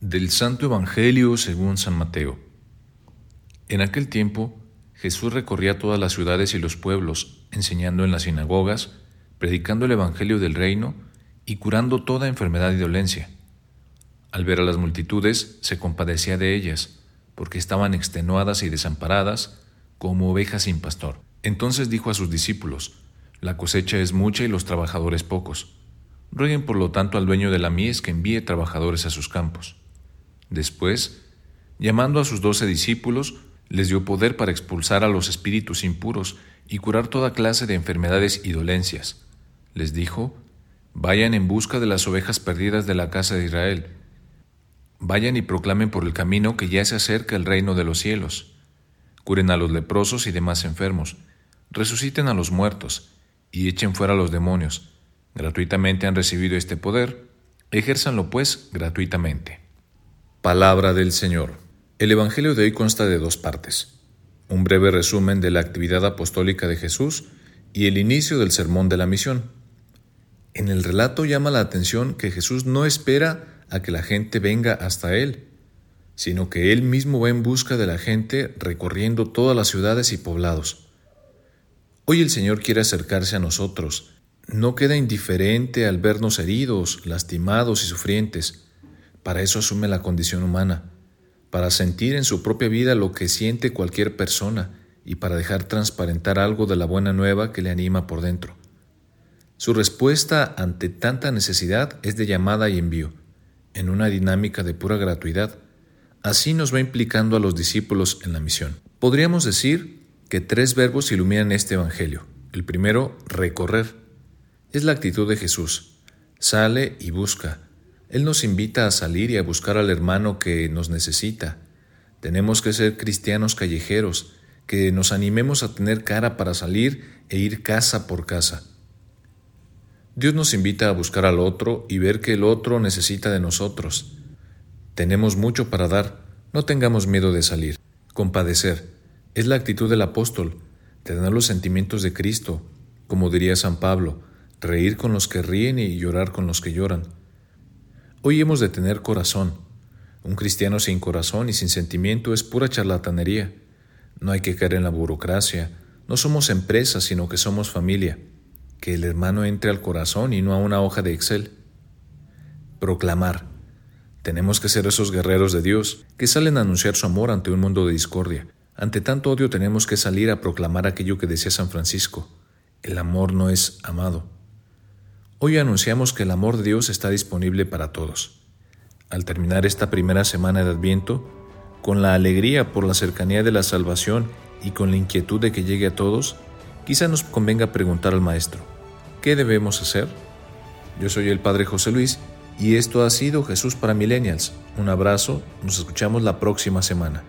Del Santo Evangelio según San Mateo. En aquel tiempo, Jesús recorría todas las ciudades y los pueblos, enseñando en las sinagogas, predicando el Evangelio del reino y curando toda enfermedad y dolencia. Al ver a las multitudes, se compadecía de ellas, porque estaban extenuadas y desamparadas, como ovejas sin pastor. Entonces dijo a sus discípulos, La cosecha es mucha y los trabajadores pocos. Rueguen por lo tanto al dueño de la mies que envíe trabajadores a sus campos. Después, llamando a sus doce discípulos, les dio poder para expulsar a los espíritus impuros y curar toda clase de enfermedades y dolencias. Les dijo, Vayan en busca de las ovejas perdidas de la casa de Israel. Vayan y proclamen por el camino que ya se acerca el reino de los cielos. Curen a los leprosos y demás enfermos. Resuciten a los muertos y echen fuera a los demonios. Gratuitamente han recibido este poder. Ejérzanlo pues gratuitamente. Palabra del Señor. El Evangelio de hoy consta de dos partes. Un breve resumen de la actividad apostólica de Jesús y el inicio del sermón de la misión. En el relato llama la atención que Jesús no espera a que la gente venga hasta Él, sino que Él mismo va en busca de la gente recorriendo todas las ciudades y poblados. Hoy el Señor quiere acercarse a nosotros. No queda indiferente al vernos heridos, lastimados y sufrientes, para eso asume la condición humana, para sentir en su propia vida lo que siente cualquier persona y para dejar transparentar algo de la buena nueva que le anima por dentro. Su respuesta ante tanta necesidad es de llamada y envío, en una dinámica de pura gratuidad. Así nos va implicando a los discípulos en la misión. Podríamos decir que tres verbos iluminan este Evangelio. El primero, recorrer. Es la actitud de Jesús. Sale y busca, él nos invita a salir y a buscar al hermano que nos necesita. Tenemos que ser cristianos callejeros, que nos animemos a tener cara para salir e ir casa por casa. Dios nos invita a buscar al otro y ver que el otro necesita de nosotros. Tenemos mucho para dar, no tengamos miedo de salir. Compadecer es la actitud del apóstol, tener los sentimientos de Cristo, como diría San Pablo, reír con los que ríen y llorar con los que lloran. Hoy hemos de tener corazón. Un cristiano sin corazón y sin sentimiento es pura charlatanería. No hay que caer en la burocracia. No somos empresas, sino que somos familia. Que el hermano entre al corazón y no a una hoja de Excel. Proclamar. Tenemos que ser esos guerreros de Dios que salen a anunciar su amor ante un mundo de discordia. Ante tanto odio tenemos que salir a proclamar aquello que decía San Francisco. El amor no es amado. Hoy anunciamos que el amor de Dios está disponible para todos. Al terminar esta primera semana de Adviento, con la alegría por la cercanía de la salvación y con la inquietud de que llegue a todos, quizá nos convenga preguntar al Maestro, ¿qué debemos hacer? Yo soy el Padre José Luis y esto ha sido Jesús para Millennials. Un abrazo, nos escuchamos la próxima semana.